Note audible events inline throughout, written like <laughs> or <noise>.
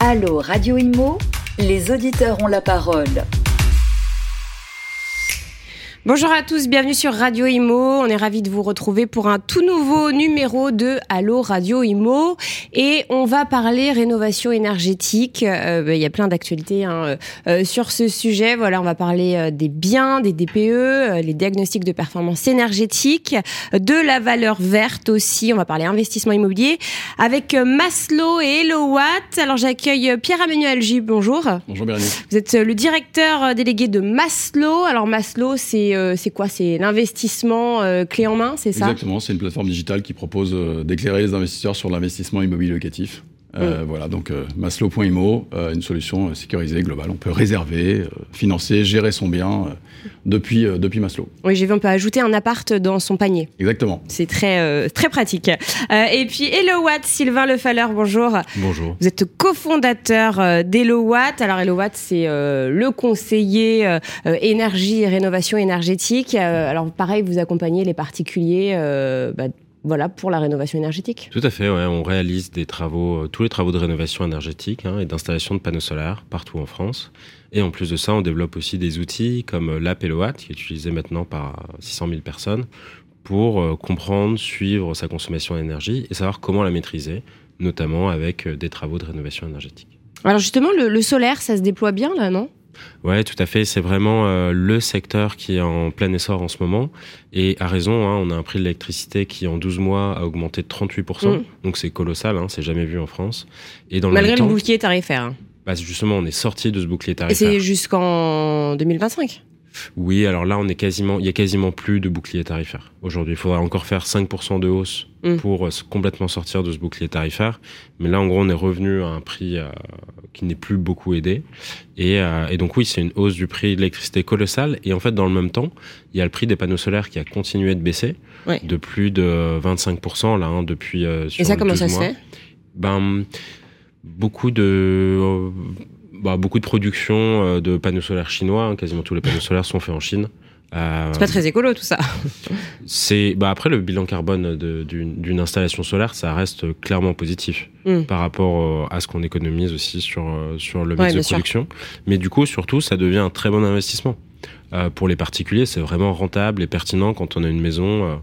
Allô Radio Imo, les auditeurs ont la parole. Bonjour à tous, bienvenue sur Radio Imo. On est ravis de vous retrouver pour un tout nouveau numéro de Allo Radio Imo. Et on va parler rénovation énergétique. Euh, bah, il y a plein d'actualités hein, euh, euh, sur ce sujet. Voilà, on va parler des biens, des DPE, les diagnostics de performance énergétique, de la valeur verte aussi. On va parler investissement immobilier avec Maslow et Elowatt. Alors j'accueille Pierre-Emmanuel J. Bonjour. Bonjour Bérénice. Vous êtes le directeur délégué de Maslow. Alors Maslow, c'est euh, c'est quoi? C'est l'investissement euh, clé en main, c'est ça? Exactement, c'est une plateforme digitale qui propose euh, d'éclairer les investisseurs sur l'investissement immobilier locatif. Euh, voilà, donc euh, Maslow.imo, euh, une solution sécurisée, globale. On peut réserver, financer, gérer son bien depuis, depuis Maslow. Oui, j'ai vu, on peut ajouter un appart dans son panier. Exactement. C'est très, très pratique. et puis, Hello Watt, Sylvain Lefalleur, bonjour. Bonjour. Vous êtes cofondateur d'Hello Watt. Alors, Hello Watt, c'est le conseiller énergie et rénovation énergétique. alors, pareil, vous accompagnez les particuliers bah, voilà, pour la rénovation énergétique. Tout à fait, ouais. on réalise des travaux, euh, tous les travaux de rénovation énergétique hein, et d'installation de panneaux solaires partout en France. Et en plus de ça, on développe aussi des outils comme euh, l'app Elowatt, qui est utilisé maintenant par 600 000 personnes, pour euh, comprendre, suivre sa consommation d'énergie et savoir comment la maîtriser, notamment avec des travaux de rénovation énergétique. Alors justement, le solaire, ça se déploie bien là, non? Ouais, tout à fait. C'est vraiment euh, le secteur qui est en plein essor en ce moment. Et à raison, hein, on a un prix de l'électricité qui, en 12 mois, a augmenté de 38%. Mm. Donc c'est colossal, hein, c'est jamais vu en France. Et dans Malgré le, bouclier tarifaire. Hein. Bah, justement, on est sorti de ce bouclier tarifaire. Et c'est jusqu'en 2025 oui, alors là, on est quasiment, il y a quasiment plus de bouclier tarifaire. Aujourd'hui, il faudra encore faire 5% de hausse mm. pour euh, complètement sortir de ce bouclier tarifaire. Mais là, en gros, on est revenu à un prix euh, qui n'est plus beaucoup aidé. Euh, et, donc, oui, c'est une hausse du prix de l'électricité colossale. Et en fait, dans le même temps, il y a le prix des panneaux solaires qui a continué de baisser de plus de 25% là, hein, depuis. et ça, comment ça se fait? Ben, beaucoup de bah, beaucoup de production euh, de panneaux solaires chinois. Hein. quasiment tous les panneaux solaires sont faits en Chine. Euh, c'est pas très écolo tout ça. c'est bah après le bilan carbone d'une installation solaire, ça reste clairement positif hmm. par rapport à ce qu'on économise aussi sur sur le mix de production. Mais du coup, surtout, ça devient un très bon investissement euh, pour les particuliers. C'est vraiment rentable et pertinent quand on a une maison.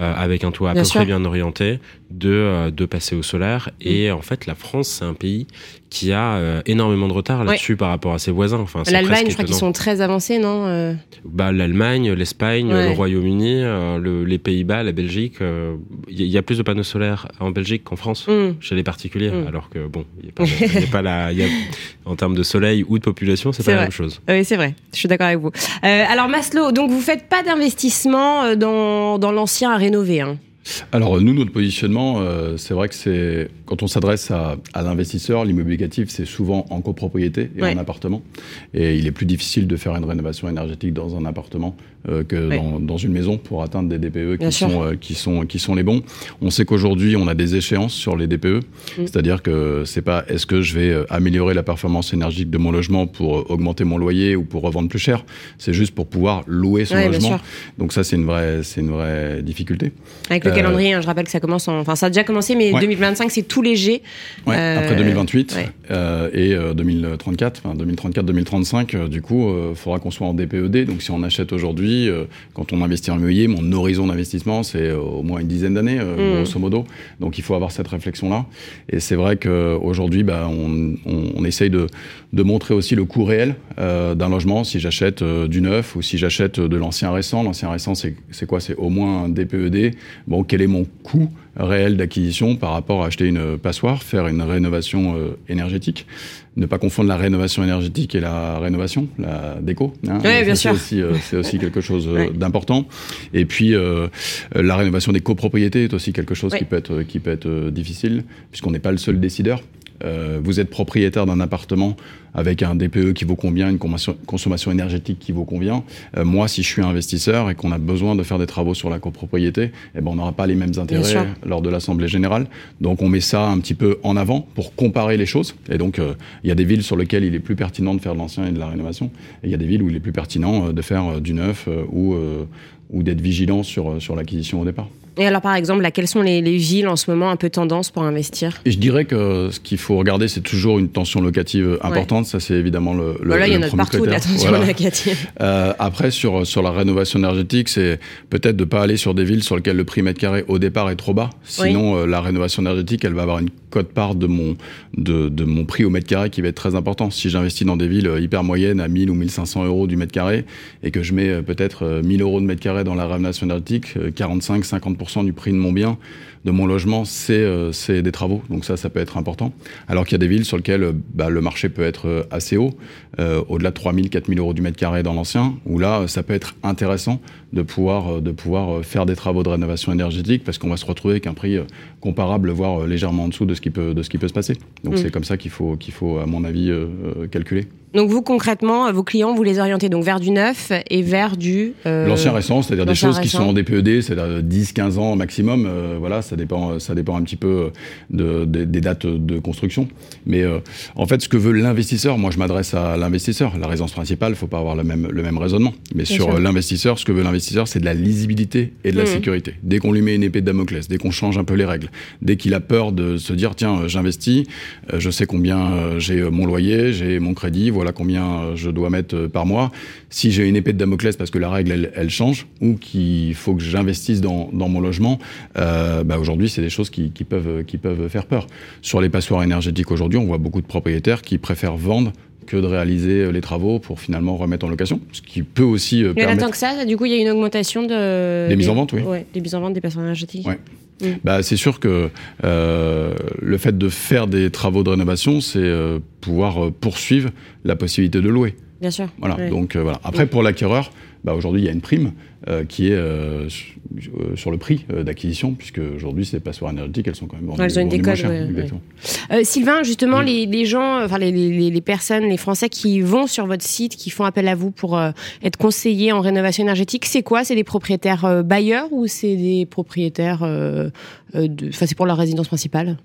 Euh, avec un toit à peu près bien orienté, de, euh, de passer au solaire. Mm. Et en fait, la France, c'est un pays qui a euh, énormément de retard là-dessus par rapport à ses voisins. Enfin, L'Allemagne, je crois qu'ils sont très avancés, non bah, L'Allemagne, l'Espagne, le Royaume-Uni, les Pays-Bas, la Belgique. Il y, a plus de panneaux solaires en Belgique qu'en France, mm. chez les particuliers. Mm. Alors que, bon, il n'y a pas, la, en termes de soleil ou de population, c'est pas la même chose. Oui, c'est vrai. Je suis d'accord avec vous. alors, Maslow, donc vous faites pas d'investissement dans, dans l'ancien rénover. Hein. Alors nous, notre positionnement, euh, c'est vrai que c'est quand on s'adresse à, l'investisseur, l'immobilier locatif, c'est souvent en copropriété et en appartement. Et il est plus difficile de faire une rénovation énergétique dans un appartement euh, que dans, une maison pour atteindre des DPE qui sont, euh, qui, sont, qui sont les bons. On sait qu'aujourd'hui, on a des échéances sur les DPE, mm. c'est-à-dire que c'est pas est-ce que je vais améliorer la performance énergétique de mon logement pour augmenter mon loyer ou pour revendre plus cher? C'est juste pour pouvoir louer son logement. Donc ça, c'est une vraie, c'est une vraie difficulté. Avec le calendrier, hein, je rappelle que ça commence en... Enfin, ça a déjà commencé, mais 2025, c'est tout léger. après 2028 euh, et 2034, enfin 2034-2035, euh, du coup, il euh, faudra qu'on soit en DPED. Donc, si on achète aujourd'hui, quand on investit en immobilier, mon horizon d'investissement, c'est au moins une dizaine d'années, mm. grosso modo. Donc, il faut avoir cette réflexion-là. Et c'est vrai qu'aujourd'hui, bah, on, on, essaye de, de, montrer aussi le coût réel d'un logement si j'achète du neuf ou si j'achète de l'ancien récent. L'ancien récent, c'est quoi? C'est au moins un DPED. Bon, quel est mon coût réel d'acquisition par rapport à acheter une passoire, faire une rénovation euh, énergétique. Ne pas confondre la rénovation énergétique et la rénovation, la déco. Hein. oui, bien sûr. C'est aussi, aussi, quelque chose euh, <laughs> d'important. Et puis, euh, la rénovation des copropriétés est aussi quelque chose qui peut être, qui peut être difficile, puisqu'on n'est pas le seul décideur. Euh, vous êtes propriétaire d'un appartement avec un DPE qui vaut combien, une consommation énergétique qui vaut combien. Euh, moi, si je suis investisseur et qu'on a besoin de faire des travaux sur la copropriété, eh ben, on n'aura pas les mêmes intérêts lors de l'Assemblée générale. Donc on met ça un petit peu en avant pour comparer les choses. Et donc euh, il y a des villes sur lesquelles il est plus pertinent de faire de l'ancien et de la rénovation. Et il y a des villes où il est plus pertinent de faire du neuf ou, ou d'être vigilant sur, sur l'acquisition au départ. Et alors, par exemple, là, quelles sont les, villes en ce moment un peu tendance pour investir? Et je dirais que ce qu'il faut regarder, c'est toujours une tension locative importante. Ça, c'est évidemment le. le voilà, il y en a partout, la tension locative. Euh, après, sur, sur la rénovation énergétique, c'est peut-être de ne pas aller sur des villes sur lesquelles le prix mètre carré au départ est trop bas. Sinon, euh, la rénovation énergétique, elle va avoir une cote-part de mon, de, de, mon prix au mètre carré qui va être très important. Si j'investis dans des villes euh, hyper moyennes à 1000 ou 1500 euros du mètre carré et que je mets peut-être 1000 euros de mètre carré dans la rénovation énergétique, 45-50% du prix de mon bien, de mon logement, c'est des travaux. Donc ça, ça peut être important. Alors qu'il y a des villes sur lesquelles bah, le marché peut être assez haut, au-delà de 3000, 4000 euros du mètre carré dans l'ancien, où là, ça peut être intéressant de pouvoir, de pouvoir faire des travaux de rénovation énergétique parce qu'on va se retrouver avec un prix comparable, voire légèrement en dessous de ce qui peut, de ce qui peut se passer. Donc mm. c'est comme ça qu'il faut, qu'il faut, à mon avis, calculer. Donc vous concrètement, vos clients, vous les orientez donc vers du neuf et vers du euh, l'ancien récent, c'est-à-dire des choses qui sont en DPED, c'est-à-dire 10-15 ans maximum. Euh, voilà, ça dépend, ça dépend un petit peu de, des dates de construction. Mais euh, en fait, ce que veut l'investisseur, moi je m'adresse à l'investisseur. La résidence principale, faut pas avoir le même le même raisonnement. Mais sur l'investisseur, ce que veut l'investisseur, c'est de la lisibilité et de la mmh. sécurité. Dès qu'on lui met une épée de Damoclès, dès qu'on change un peu les règles, dès qu'il a peur de se dire tiens, j'investis, je sais combien j'ai mon loyer, j'ai mon crédit voilà combien euh, je dois mettre euh, par mois. Si j'ai une épée de Damoclès parce que la règle elle, change ou qu'il faut que j'investisse dans, mon logement, euh, bah aujourd'hui c'est des choses qui, peuvent, qui peuvent faire peur. Sur les passoires énergétiques aujourd'hui, on voit beaucoup de propriétaires qui préfèrent vendre que de réaliser les travaux pour finalement remettre en location, ce qui peut aussi il y a tant que ça, du coup il y a une augmentation de... Des mises en vente, oui. Ouais, des mises en vente des passoires énergétiques. Mm. Bah, c'est sûr que euh, le fait de faire des travaux de rénovation, c'est euh, pouvoir euh, poursuivre la possibilité de louer. Bien sûr. Voilà. Donc voilà. Après, pour l'acquéreur, bah, aujourd'hui, il y a une prime euh, qui est euh, euh, sur le prix d'acquisition, puisque aujourd'hui, ces passoires énergétiques, elles sont quand même vendues, elles ont une décote, Sylvain, justement, les, les, gens, enfin les, les, les, personnes, les Français qui vont sur votre site, qui font appel à vous pour être conseillés en rénovation énergétique, c'est quoi? C'est des propriétaires bailleurs ou c'est des propriétaires, enfin c'est pour leur résidence principale?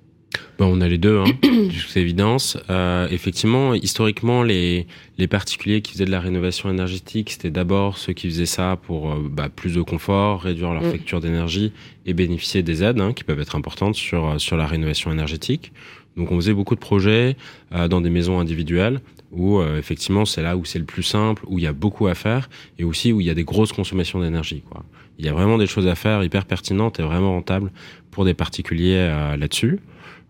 Bah, on a les deux, hein, <clears throat> c'est évidence. Euh, effectivement, historiquement, les, les particuliers qui faisaient de la rénovation énergétique, c'était d'abord ceux qui faisaient ça pour euh, bah, plus de confort, réduire leur mm. facture d'énergie et bénéficier des aides hein, qui peuvent être importantes sur, euh, sur la rénovation énergétique. Donc on faisait beaucoup de projets euh, dans des maisons individuelles où euh, effectivement c'est là où c'est le plus simple, où il y a beaucoup à faire et aussi où il y a des grosses consommations d'énergie. Quoi. Il y a vraiment des choses à faire hyper pertinentes et vraiment rentables pour des particuliers là-dessus.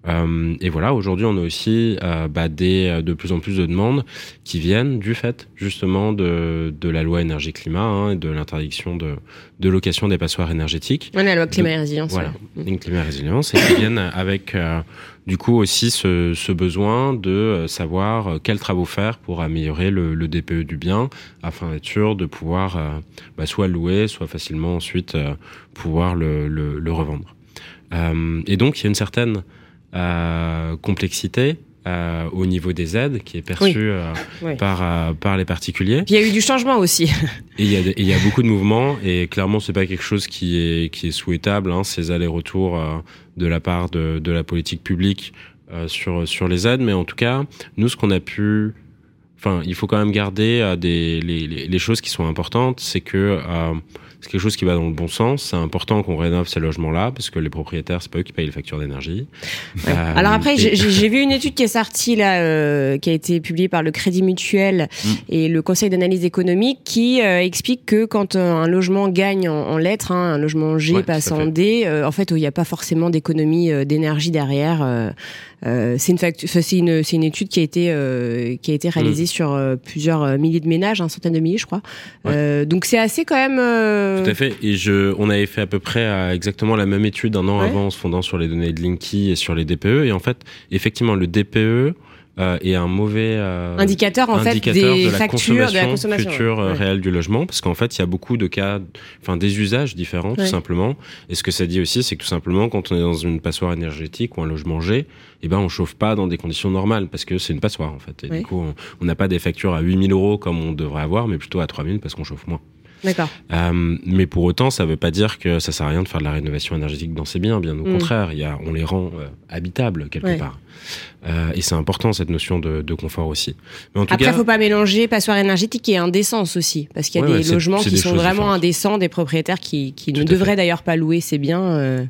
Euh, et voilà, aujourd'hui, on a aussi euh, bah, des, euh, de plus en plus de demandes qui viennent du fait justement de, de la loi énergie-climat hein, et de l'interdiction de, de location des passoires énergétiques. A la loi climat et résilience. Voilà, une climat et résilience, et qui viennent avec du coup aussi ce, ce, besoin de savoir quels travaux faire pour améliorer le, le DPE du bien, afin d'être sûr de pouvoir bah, soit louer, soit facilement ensuite pouvoir le, le, le revendre. et donc il y a une certaine complexité euh, au niveau des aides qui est perçue euh, par par les particuliers. il y a eu du changement aussi. et il y a il y a beaucoup de mouvements et clairement c'est pas quelque chose qui est qui est souhaitable hein, ces allers-retours de la part de de la politique publique sur sur les aides mais en tout cas nous ce qu'on a pu enfin il faut quand même garder des les, les, les choses qui sont importantes c'est que c'est quelque chose qui va dans le bon sens. C'est important qu'on rénove ces logements-là parce que les propriétaires, c'est pas eux qui payent les factures d'énergie. Euh, Alors après, <laughs> j'ai vu une étude qui est sortie là, euh, qui a été publiée par le Crédit Mutuel mm. et le Conseil d'analyse économique, qui euh, explique que quand un logement gagne en, lettres, hein, un logement G passe en D, en fait, il n'y a pas forcément d'économie d'énergie derrière. Euh, c'est une, c'est une, une, étude qui a été, euh, qui a été réalisée mm. sur euh, plusieurs milliers de ménages, un centaine de milliers, je crois. donc c'est assez quand même. Tout à fait. Et je, on avait fait à peu près exactement la même étude un an avant en se fondant sur les données de Linky et sur les DPE. Et en fait, effectivement, le DPE euh, et un mauvais euh, indicateur en fait des factures de la consommation future euh, réelle du logement parce qu'en fait il y a beaucoup de cas enfin des usages différents tout simplement. Et ce que ça dit aussi c'est que tout simplement quand on est dans une passoire énergétique ou un logement G eh ben on chauffe pas dans des conditions normales parce que c'est une passoire en fait. Et du coup on n'a pas des factures à 8000 euros comme on devrait avoir mais plutôt à 3000 parce qu'on chauffe moins D'accord. mais pour autant, ça ne veut pas dire que ça sert à rien de faire de la rénovation énergétique dans ces biens. Bien au mm. contraire, y a, on les rend habitables quelque part. et c'est important cette notion de, confort aussi. Mais en tout Après, il ne faut pas mélanger passoire énergétique et indécence aussi, parce qu'il y a des logements qui sont vraiment indécents, des propriétaires qui, qui ne devraient d'ailleurs pas louer ces biens.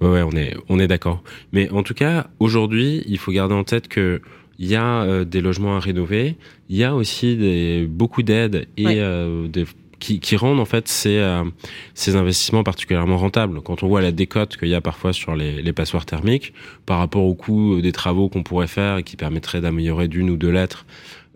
Ouais, on est, on est d'accord. Mais en tout cas, aujourd'hui, il faut garder en tête que il y a euh, des logements à rénover, il y a aussi des, beaucoup d'aides et euh, qui, qui, rendent en fait ces, euh, ces investissements particulièrement rentables. Quand on voit la décote qu'il y a parfois sur les, les passoires thermiques par rapport au coût des travaux qu'on pourrait faire et qui permettraient d'améliorer d'une ou deux lettres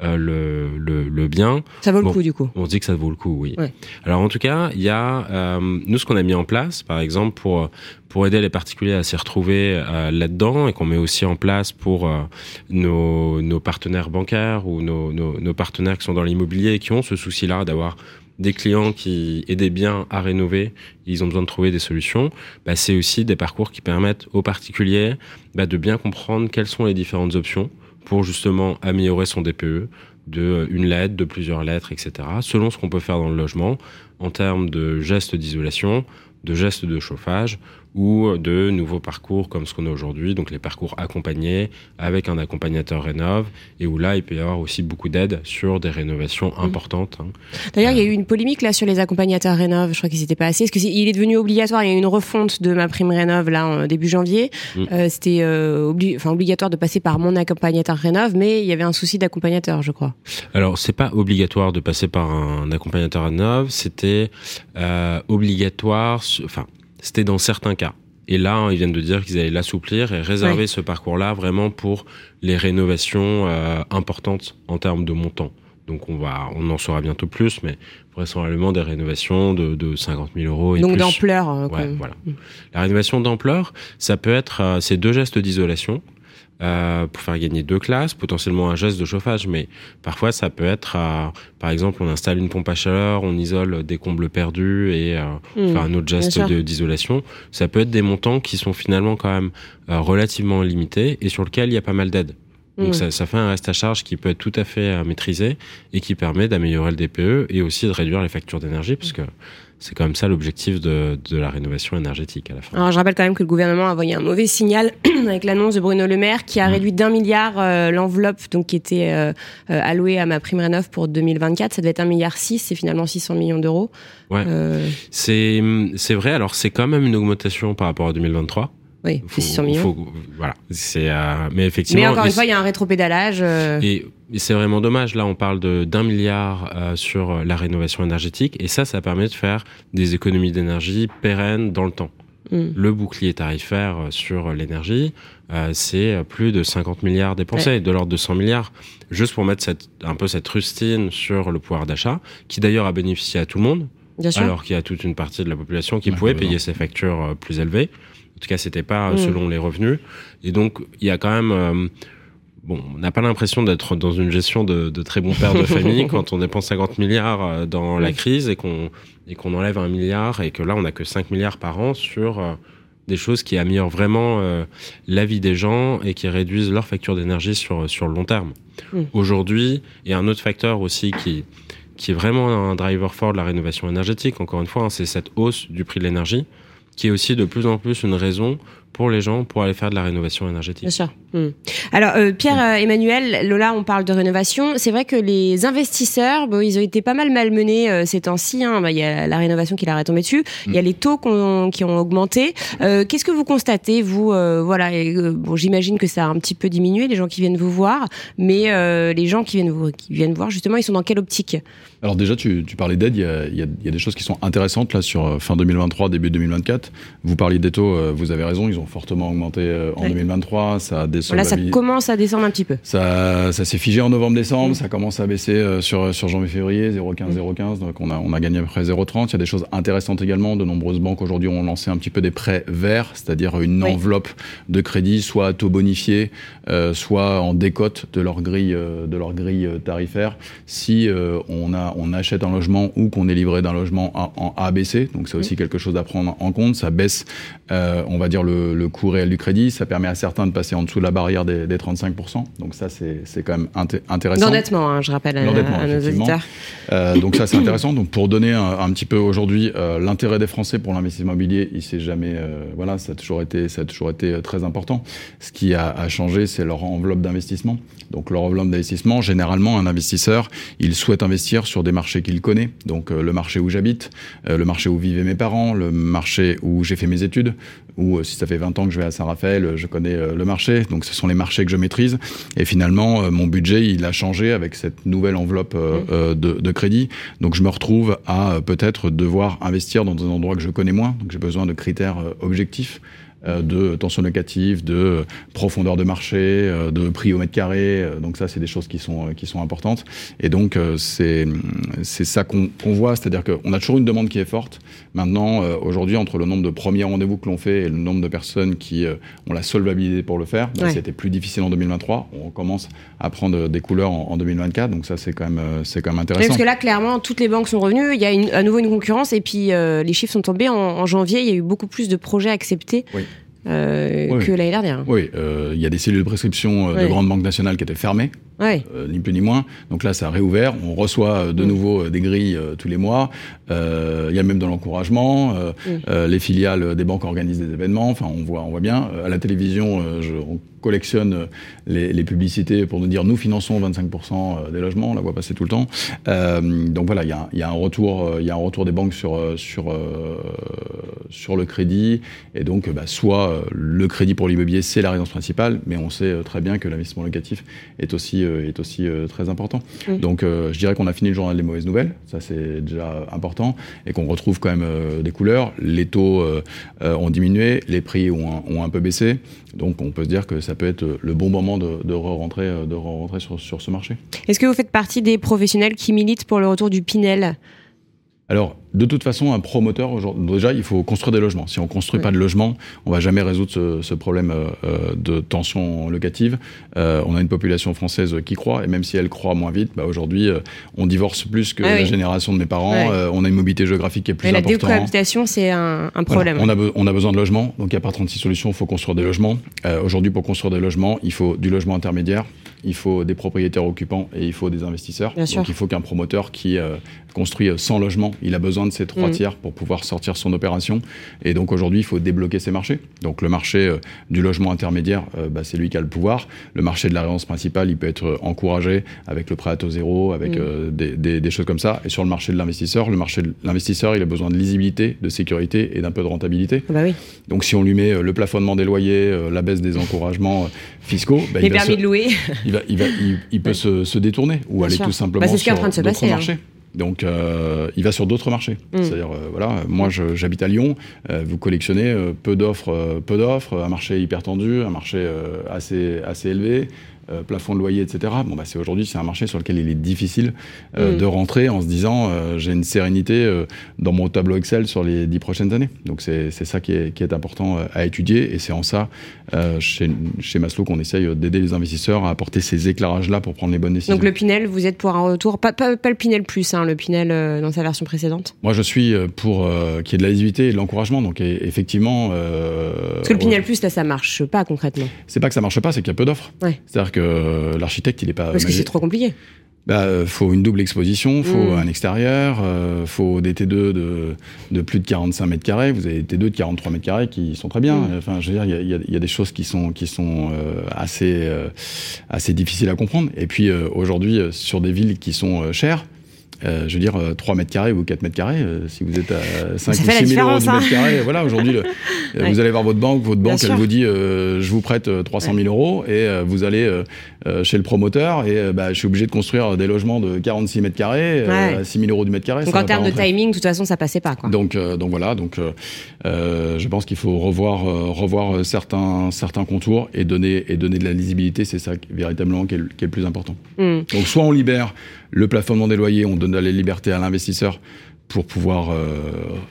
euh, le, le, le, bien. Ça vaut le coup du coup. On se dit que ça vaut le coup, oui. Alors en tout cas, il y a euh, nous ce qu'on a mis en place, par exemple pour pour aider les particuliers à s'y retrouver euh, là-dedans et qu'on met aussi en place pour euh, nos, nos partenaires bancaires ou nos, nos, nos partenaires qui sont dans l'immobilier et qui ont ce souci-là d'avoir des clients qui aient des biens à rénover, ils ont besoin de trouver des solutions. Bah, c'est aussi des parcours qui permettent aux particuliers bah, de bien comprendre quelles sont les différentes options pour justement améliorer son DPE de euh, une lettre, de plusieurs lettres, etc. Selon ce qu'on peut faire dans le logement en termes de gestes d'isolation, de gestes de chauffage ou de nouveaux parcours comme ce qu'on a aujourd'hui, donc les parcours accompagnés avec un accompagnateur rénov et où là il peut y avoir aussi beaucoup d'aide sur des rénovations mmh. importantes. Hein. D'ailleurs, il y a eu une polémique là sur les accompagnateurs rénov. Je crois qu'ils n'étaient pas assez. Est-ce qu'il est devenu obligatoire? Il y a eu une refonte de ma prime rénov là en début janvier. Mmh. Euh, C'était euh, enfin, obligatoire de passer par mon accompagnateur rénov, mais il y avait un souci d'accompagnateur, je crois. Alors c'est pas obligatoire de passer par un accompagnateur rénov. C'était euh, obligatoire. Enfin c'était dans certains cas. Et là, ils viennent de dire qu'ils allaient l'assouplir et réserver ce parcours-là vraiment pour les rénovations euh, importantes en termes de montant. Donc on va, on en saura bientôt plus, mais vraisemblablement des rénovations de, de 50 000 euros. Et Donc d'ampleur. Ouais, voilà. La rénovation d'ampleur, ça peut être euh, ces deux gestes d'isolation. Euh, pour faire gagner deux classes, potentiellement un geste de chauffage, mais parfois ça peut être, euh, par exemple, on installe une pompe à chaleur, on isole des combles perdus et euh, mmh, un autre geste d'isolation. Ça peut être des montants qui sont finalement quand même euh, relativement limités et sur lesquels il y a pas mal d'aides. Donc mmh. ça, ça, fait un reste à charge qui peut être tout à fait maîtrisé et qui permet d'améliorer le DPE et aussi de réduire les factures d'énergie, parce que c'est quand même ça l'objectif de, de, la rénovation énergétique à la fin. Alors je rappelle quand même que le gouvernement a envoyé un mauvais signal <clears throat> avec l'annonce de Bruno Le Maire qui a mmh. réduit d'un milliard euh, l'enveloppe donc qui était euh, euh, allouée à ma prime rénov pour 2024. Ça devait être un milliard six, c'est finalement 600 millions d'euros. Ouais. C'est c'est vrai. Alors c'est quand même une augmentation par rapport à 2023. Oui, c'est 600 millions. Faut, voilà, c'est mais effectivement. Mais encore une fois, il y a un rétropédalage. Et et c'est vraiment dommage. Là, on parle de d'un milliard euh, sur la rénovation énergétique, et ça, ça permet de faire des économies d'énergie pérennes dans le temps. Mm. Le bouclier tarifaire euh, sur l'énergie, euh, c'est plus de 50 milliards dépensés, de l'ordre de 100 milliards, juste pour mettre cette, un peu cette rustine sur le pouvoir d'achat, qui d'ailleurs a bénéficié à tout le monde, alors qu'il y a toute une partie de la population qui pouvait payer ses factures plus élevées. En tout cas, c'était pas mm. selon les revenus. Et donc, il y a quand même bon, on n'a pas l'impression d'être dans une gestion de, de très bon père de <laughs> famille quand on dépense 50 milliards euh, dans la crise et qu'on et qu'on enlève un milliard et que là on n'a que 5 milliards par an sur euh, des choses qui améliorent vraiment euh, la vie des gens et qui réduisent leur facture d'énergie sur sur le long terme. Mm. Aujourd'hui, il y a un autre facteur aussi qui qui est vraiment un driver fort de la rénovation énergétique. Encore une fois, hein, c'est cette hausse du prix de l'énergie qui est aussi de plus en plus une raison pour les gens pour aller faire de la rénovation énergétique. Bien sûr. Hmm. Alors euh, Pierre euh, Emmanuel, Lola, on parle de rénovation. C'est vrai que les investisseurs, bon, ils ont été pas mal malmenés euh, ces temps-ci. Hein. Bah, il y a la rénovation qui leur est tombée dessus. Il y a hmm. les taux qui ont augmenté. Qu'est-ce que vous constatez, vous Voilà. bon, j'imagine que ça a un petit peu diminué les gens qui viennent vous voir, mais les gens qui viennent vous qui viennent voir justement, ils sont dans quelle optique? Alors déjà, tu, tu parlais d'aide. Il, y a des choses qui sont intéressantes là sur fin 2023, début 2024. Vous parliez des taux. vous avez raison. Ils ont fortement augmenté euh, en 2023. Ça Voilà, ça commence à descendre un petit peu. Ça, ça s'est figé en novembre-décembre. Mm. Ça commence à baisser euh, sur, sur janvier-février, 0,15, 0,15. Mm. Donc on a, on a gagné à peu près 0,30. Il y a des choses intéressantes également. De nombreuses banques aujourd'hui ont lancé un petit peu des prêts verts, c'est-à-dire une enveloppe de crédit, soit à taux bonifié, euh, soit en décote de leur grille, de leur grille tarifaire. Si on, a, on achète un logement ou qu'on est livré d'un logement en, ABC, donc c'est aussi mm. quelque chose à prendre en compte. ça baisse, on va dire, le, coût réel du crédit. Ça permet à certains de passer en dessous de la barrière des, 35%. Donc ça, c'est quand même intéressant. L'endettement, hein, je rappelle à, nos auditeurs. donc ça, c'est intéressant. Donc pour donner un, petit peu aujourd'hui l'intérêt des Français pour l'investissement immobilier, il s'est jamais, voilà, ça a toujours été, ça a toujours été très important. Ce qui a, a changé, c'est leur enveloppe d'investissement. Donc leur enveloppe d'investissement, généralement, un investisseur, il souhaite investir sur des marchés qu'il connaît. Donc le marché où j'habite, le marché où vivaient mes parents, le marché où j'ai fait mes études, ou si ça fait 20 ans que je vais à Saint-Raphaël, je connais le marché. Donc ce sont les marchés que je maîtrise. Et finalement, mon budget, il a changé avec cette nouvelle enveloppe de, de, crédit. Donc je me retrouve à peut-être devoir investir dans un endroit que je connais moins. Donc j'ai besoin de critères objectifs euh, de tension locative, de profondeur de marché, euh, de prix au mètre carré. Euh, donc ça, c'est des choses qui sont, qui sont importantes. Et donc, c'est ça qu'on voit, c'est-à-dire qu'on a toujours une demande qui est forte. Maintenant, aujourd'hui, entre le nombre de premiers rendez-vous que l'on fait et le nombre de personnes qui ont la solvabilité pour le faire, bah, c'était plus difficile en 2023. On commence à prendre des couleurs en, 2024. Donc ça, c'est quand, même, quand même intéressant. Parce que là, clairement, toutes les banques sont revenues. Il y a à nouveau une concurrence. Et puis, les chiffres sont tombés en, en, janvier. Il y a eu beaucoup plus de projets acceptés. Oui. Euh, que l'année dernière. Oui, euh, il y a des cellules de prescription euh, de grandes banques nationales qui étaient fermées, ni plus ni moins. Donc là, ça a réouvert. On reçoit de mm. nouveau des grilles tous les mois. Il y a même de l'encouragement. les filiales des banques organisent des événements. Enfin, on voit, on voit bien. À la télévision, je, collectionne euh, les, publicités pour nous dire nous finançons 25% euh, des logements, on la voit passer tout le temps. Euh, donc voilà, il y, a, un retour, il y a un retour des banques sur sur sur le crédit et donc bah, soit le crédit pour l'immobilier c'est la résidence principale, mais on sait très bien que l'investissement locatif est aussi est aussi très important. Donc je dirais qu'on a fini le journal des mauvaises nouvelles, ça c'est déjà important et qu'on retrouve quand même des couleurs. Les taux ont diminué, les prix ont ont un peu baissé, donc on peut se dire que ça peut être le bon moment de, de re-rentrer, re sur, sur ce marché. Est-ce que vous faites partie des professionnels qui militent pour le retour du Pinel? Alors, de toute façon, un promoteur, déjà, il faut construire des logements. Si on construit pas de logements, on va jamais résoudre ce, problème euh, euh, de tension locative. Euh, on a une population française qui croit, et même si elle croit moins vite, bah, aujourd'hui, on divorce plus que ah la génération de mes parents. on a une mobilité géographique qui est plus importante. La décohabitation, c'est un, problème. On, a on, a besoin de logements, donc il n'y a pas 36 solutions, il faut construire des logements. aujourd'hui, pour construire des logements, il faut du logement intermédiaire, il faut des propriétaires occupants et il faut des investisseurs. donc il faut qu'un promoteur qui construit 100 logements, il a besoin de ces trois mm. tiers pour pouvoir sortir son opération. Et donc aujourd'hui, il faut débloquer ces marchés. Donc le marché euh, du logement intermédiaire, euh, bah, c'est lui qui a le pouvoir. Le marché de la résidence principale, il peut être encouragé avec le prêt à taux zéro, avec mm. euh, des, choses comme ça. Et sur le marché de l'investisseur, le marché de l'investisseur, il a besoin de lisibilité, de sécurité et d'un peu de rentabilité. Bah oui. Donc si on lui met le plafonnement des loyers, la baisse des encouragements fiscaux, bah, les permis de louer, <laughs> il, va, il, peut se, détourner ou aller tout simplement bah, sur d'autres hein. marchés. Donc, euh, il va sur d'autres marchés. Mm. C'est-à-dire, euh, voilà, moi, j'habite à Lyon. Euh, vous collectionnez peu d'offres, peu d'offres, un marché hyper tendu, un marché assez assez élevé. Euh, plafond de loyer, etc. Bon, bah, c'est aujourd'hui, c'est un marché sur lequel il est difficile euh, mm. de rentrer en se disant euh, j'ai une sérénité dans mon tableau Excel sur les dix prochaines années. Donc c'est ça qui est, qui est, important à étudier et c'est en ça chez, chez Maslow qu'on essaye d'aider les investisseurs à apporter ces éclairages-là pour prendre les bonnes décisions. Donc le Pinel, vous êtes pour un retour, pas, pas, le Pinel plus, hein, le Pinel dans sa version précédente Moi je suis pour qu'il y ait de la lisibilité et de l'encouragement. Donc effectivement. Parce que le Pinel plus, là, ça marche pas concrètement. C'est pas que ça marche pas, c'est qu'il y a peu d'offres. Ouais. C'est-à-dire euh, l'architecte, il est pas. Parce que c'est trop compliqué. Bah, euh, faut une double exposition, faut mm. un extérieur, euh, faut des T2 de, de, plus de 45 mètres carrés. Vous avez des T2 de 43 mètres carrés qui sont très bien. Mm. Enfin, je veux dire, il y a, y a, des choses qui sont qui sont assez assez difficiles à comprendre. Et puis aujourd'hui, sur des villes qui sont chères, euh, je veux dire, 3 euh, mètres carrés ou 4 mètres carrés, euh, si vous êtes à 5 ou 6 000 euros du hein. mètre carré, voilà, aujourd'hui, <laughs> vous allez voir votre banque, votre banque, elle vous dit, je vous prête 300 000 euros, et vous allez chez le promoteur, et bah, je suis obligé de construire des logements de 46 mètres carrés, à 6 000 euros du mètre carré. Donc en termes de timing, de toute façon, ça passait pas. Quoi. Donc, donc voilà, donc je pense qu'il faut revoir, revoir certains, certains contours et donner, et donner de la lisibilité, c'est ça véritablement qui est, le, qui est le plus important. Hmm. Donc soit on libère le plafonnement des loyers, on donne la liberté à l'investisseur pour pouvoir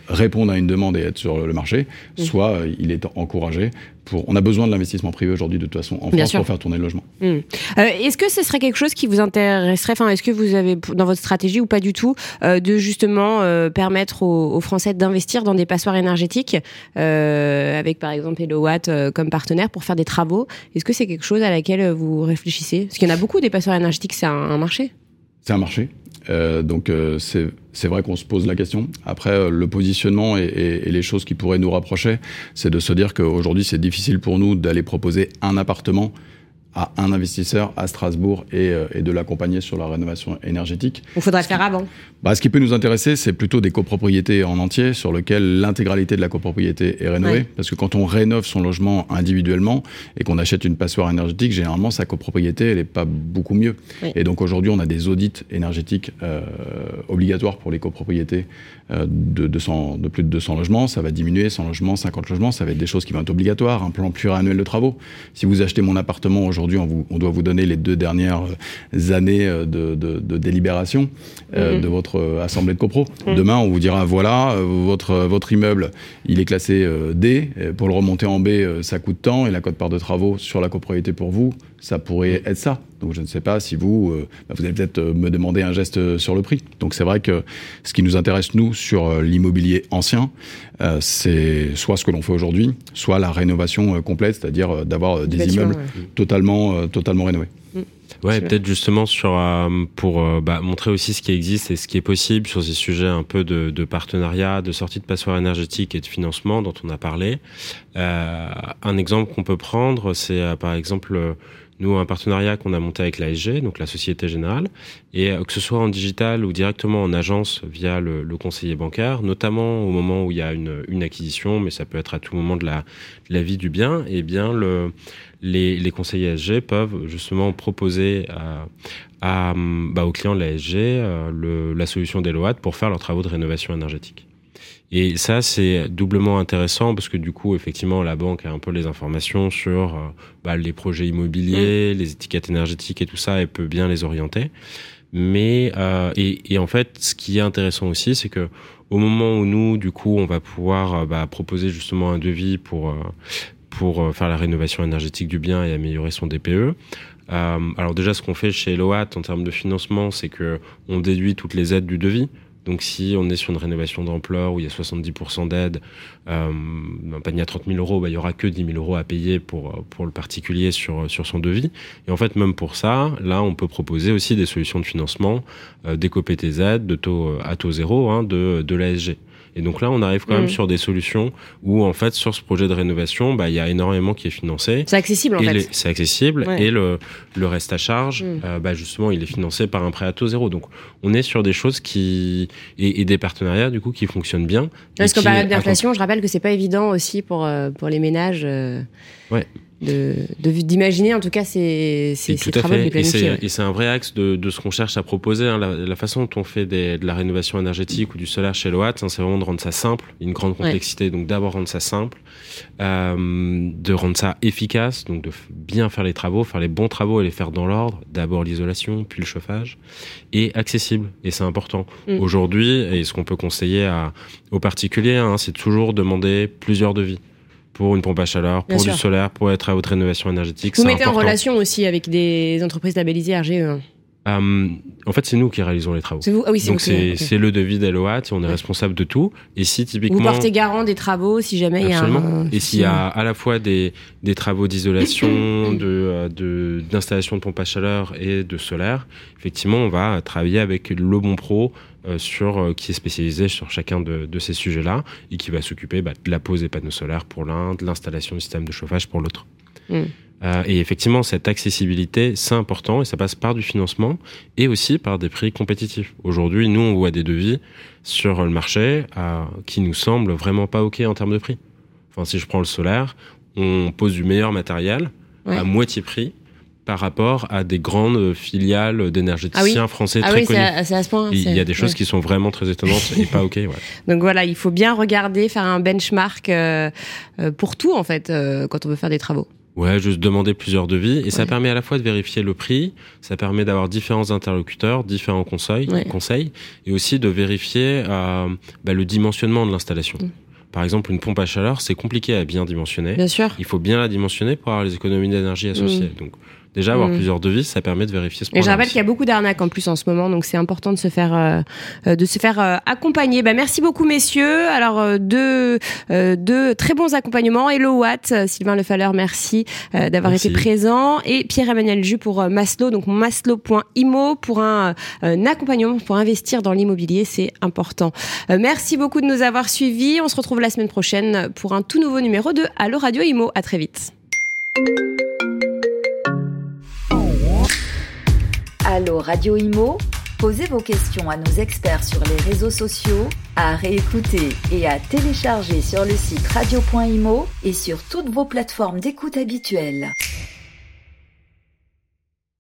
répondre à une demande et être sur le marché, mmh. soit il est encouragé on a besoin de l'investissement privé aujourd'hui de toute façon en France pour faire tourner le logement. Hmm. Euh, est-ce que ce serait quelque chose qui vous intéresserait Enfin, est-ce que vous avez dans votre stratégie ou pas du tout euh, de justement euh, permettre aux, Français d'investir dans des passoires énergétiques avec par exemple Elowatt comme partenaire pour faire des travaux? Est-ce que c'est quelque chose à laquelle vous réfléchissez? Parce qu'il y en a beaucoup des passoires énergétiques, c'est un marché. C'est un marché. Euh, donc euh, c'est vrai qu'on se pose la question. Après, euh, le positionnement et, et, les choses qui pourraient nous rapprocher, c'est de se dire qu'aujourd'hui, c'est difficile pour nous d'aller proposer un appartement à un investisseur à Strasbourg et, euh, et de l'accompagner sur la rénovation énergétique. Il faudrait le faire avant. Bah, ce qui peut nous intéresser, c'est plutôt des copropriétés en entier sur lesquelles l'intégralité de la copropriété est rénovée. Parce que quand on rénove son logement individuellement et qu'on achète une passoire énergétique, généralement sa copropriété, elle n'est pas beaucoup mieux. Et donc aujourd'hui, on a des audits énergétiques euh, obligatoires pour les copropriétés euh, de, 200, de plus de 200 logements. Ça va diminuer 100 logements, 50 logements. Ça va être des choses qui vont être obligatoires. Un plan pluriannuel de travaux. Si vous achetez mon appartement aujourd'hui, Aujourd'hui, on, doit vous donner les deux dernières euh, années euh, de, délibération euh, mhm. de votre assemblée de copro. Mhm. Demain, on vous dira voilà, votre, votre immeuble, il est classé D. Pour le remonter en B, ça coûte tant. Et la cote-part de travaux sur la copropriété pour vous, ça pourrait être ça. Donc je ne sais pas si vous, bah, vous allez peut-être me demander un geste sur le prix. Donc c'est vrai que ce qui nous intéresse, nous, sur l'immobilier ancien, c'est soit ce que l'on fait aujourd'hui, soit la rénovation complète, c'est-à-dire d'avoir des immeubles totalement euh, totalement, rénové. Mm. Ouais, peut-être justement sur euh, pour euh, bah, montrer aussi ce qui existe et ce qui est possible sur ces sujets un peu de, de partenariat, de sortie de passoire énergétique et de financement dont on a parlé. un exemple qu'on peut prendre, c'est par exemple nous, un partenariat qu'on a monté avec l'ASG, donc la Société Générale, et que ce soit en digital ou directement en agence via le, le, conseiller bancaire, notamment au moment où il y a une, acquisition, mais ça peut être à tout moment de la, vie du bien, et eh bien le, les, conseillers ASG peuvent justement proposer à, à bah, aux clients de l'ASG euh, la solution d'Eloat pour faire leurs travaux de rénovation énergétique. Et ça, c'est doublement intéressant parce que du coup, effectivement, la banque a un peu les informations sur euh, bah, les projets immobiliers, mm. les étiquettes énergétiques et tout ça, et peut bien les orienter. Mais euh, et, et, en fait, ce qui est intéressant aussi, c'est que au moment où nous, du coup, on va pouvoir bah, proposer justement un devis pour pour euh, faire la rénovation énergétique du bien et améliorer son DPE. Euh, alors déjà, ce qu'on fait chez Eloat en termes de financement, c'est que on déduit toutes les aides du devis. Donc si on est sur une rénovation d'ampleur où il y a 70% d'aide, euh, un panier à 30 000 euros, bah, il y aura que 10 000 euros à payer pour, pour le particulier sur, sur son devis. Et en fait, même pour ça, là, on peut proposer aussi des solutions de financement, euh, des aides de taux à taux zéro hein, de, de l'ASG. Et donc là, on arrive quand même mm. sur des solutions où, en fait, sur ce projet de rénovation, bah, il y a énormément qui est financé. C'est accessible, en fait. C'est accessible. Et le, le reste à charge, mm. euh, bah, justement, il est financé par un prêt à taux zéro. Donc, on est sur des choses qui. et, des partenariats, du coup, qui fonctionnent bien. Parce qu'en période d'inflation, je rappelle que c'est pas évident aussi pour, euh, pour les ménages. Euh, ouais d'imaginer en tout cas ces, ces, ces travaux de les Et c'est un vrai axe de, de ce qu'on cherche à proposer. Hein. La, façon dont on fait des, de la rénovation énergétique ou du solaire chez Loat, hein, c'est vraiment de rendre ça simple, une grande complexité. Donc d'abord rendre ça simple, euh, de rendre ça efficace, donc de bien faire les travaux, faire les bons travaux et les faire dans l'ordre. D'abord l'isolation, puis le chauffage, et accessible. Et c'est important. Mm. Aujourd'hui, et ce qu'on peut conseiller à, aux particuliers, hein, c'est toujours demander plusieurs devis pour une pompe à chaleur, pour du solaire, pour être à haute rénovation énergétique. Vous mettez en relation aussi avec des entreprises labellisées RGE hein. Euh, en fait, c'est nous qui réalisons les travaux. Vous ah oui, Donc c'est le devis d'Eloat et on est responsable de tout. Et si typiquement vous portez garant des travaux si jamais il y a un... et s'il y a à la fois des, des travaux d'isolation, <coughs> de d'installation de, de pompe à chaleur et de solaire, effectivement, on va travailler avec le bon pro euh, sur, euh, qui est spécialisé sur chacun de, de ces sujets-là et qui va s'occuper bah, de la pose des panneaux solaires pour l'un, de l'installation du système de chauffage pour l'autre. Mm. Euh, et effectivement, cette accessibilité, c'est important et ça passe par du financement et aussi par des prix compétitifs. Aujourd'hui, nous, on voit des devis sur le marché euh, qui nous semblent vraiment pas OK en termes de prix. Enfin, si je prends le solaire, on pose du meilleur matériel à moitié prix par rapport à des grandes filiales d'énergéticiens ah français ah très connus. À, à ce point, il y a des choses qui sont vraiment très étonnantes et pas ok. Ouais. <laughs> Donc voilà, il faut bien regarder, faire un benchmark euh, euh, pour tout en fait euh, quand on veut faire des travaux. Ouais, juste demander plusieurs devis. Et ça permet à la fois de vérifier le prix, ça permet d'avoir différents interlocuteurs, différents conseils, conseils et aussi de vérifier euh, bah, le dimensionnement de l'installation. Mm. Par exemple, une pompe à chaleur, c'est compliqué à bien dimensionner. Bien sûr. Il faut bien la dimensionner pour avoir les économies d'énergie associées. Mm. Donc, Déjà, avoir mm. plusieurs devis, ça permet de vérifier ce point. Et je rappelle qu'il y a beaucoup d'arnaques en plus en ce moment, donc c'est important de se faire euh, de se faire euh, accompagner. Bah, merci beaucoup messieurs. Alors euh, deux, deux très bons accompagnements. Hello Watt, Sylvain Lefaleur, merci d'avoir été présent et Pierre-Emmanuel Jus pour Maslow, donc maslow.imo pour un, un, accompagnement pour investir dans l'immobilier, c'est important. merci beaucoup de nous avoir suivis. On se retrouve la semaine prochaine pour un tout nouveau numéro de Allo Radio Imo. À très vite. Allo Radio Imo, posez vos questions à nos experts sur les réseaux sociaux, à réécouter et à télécharger sur le site radio.imo et sur toutes vos plateformes d'écoute habituelles.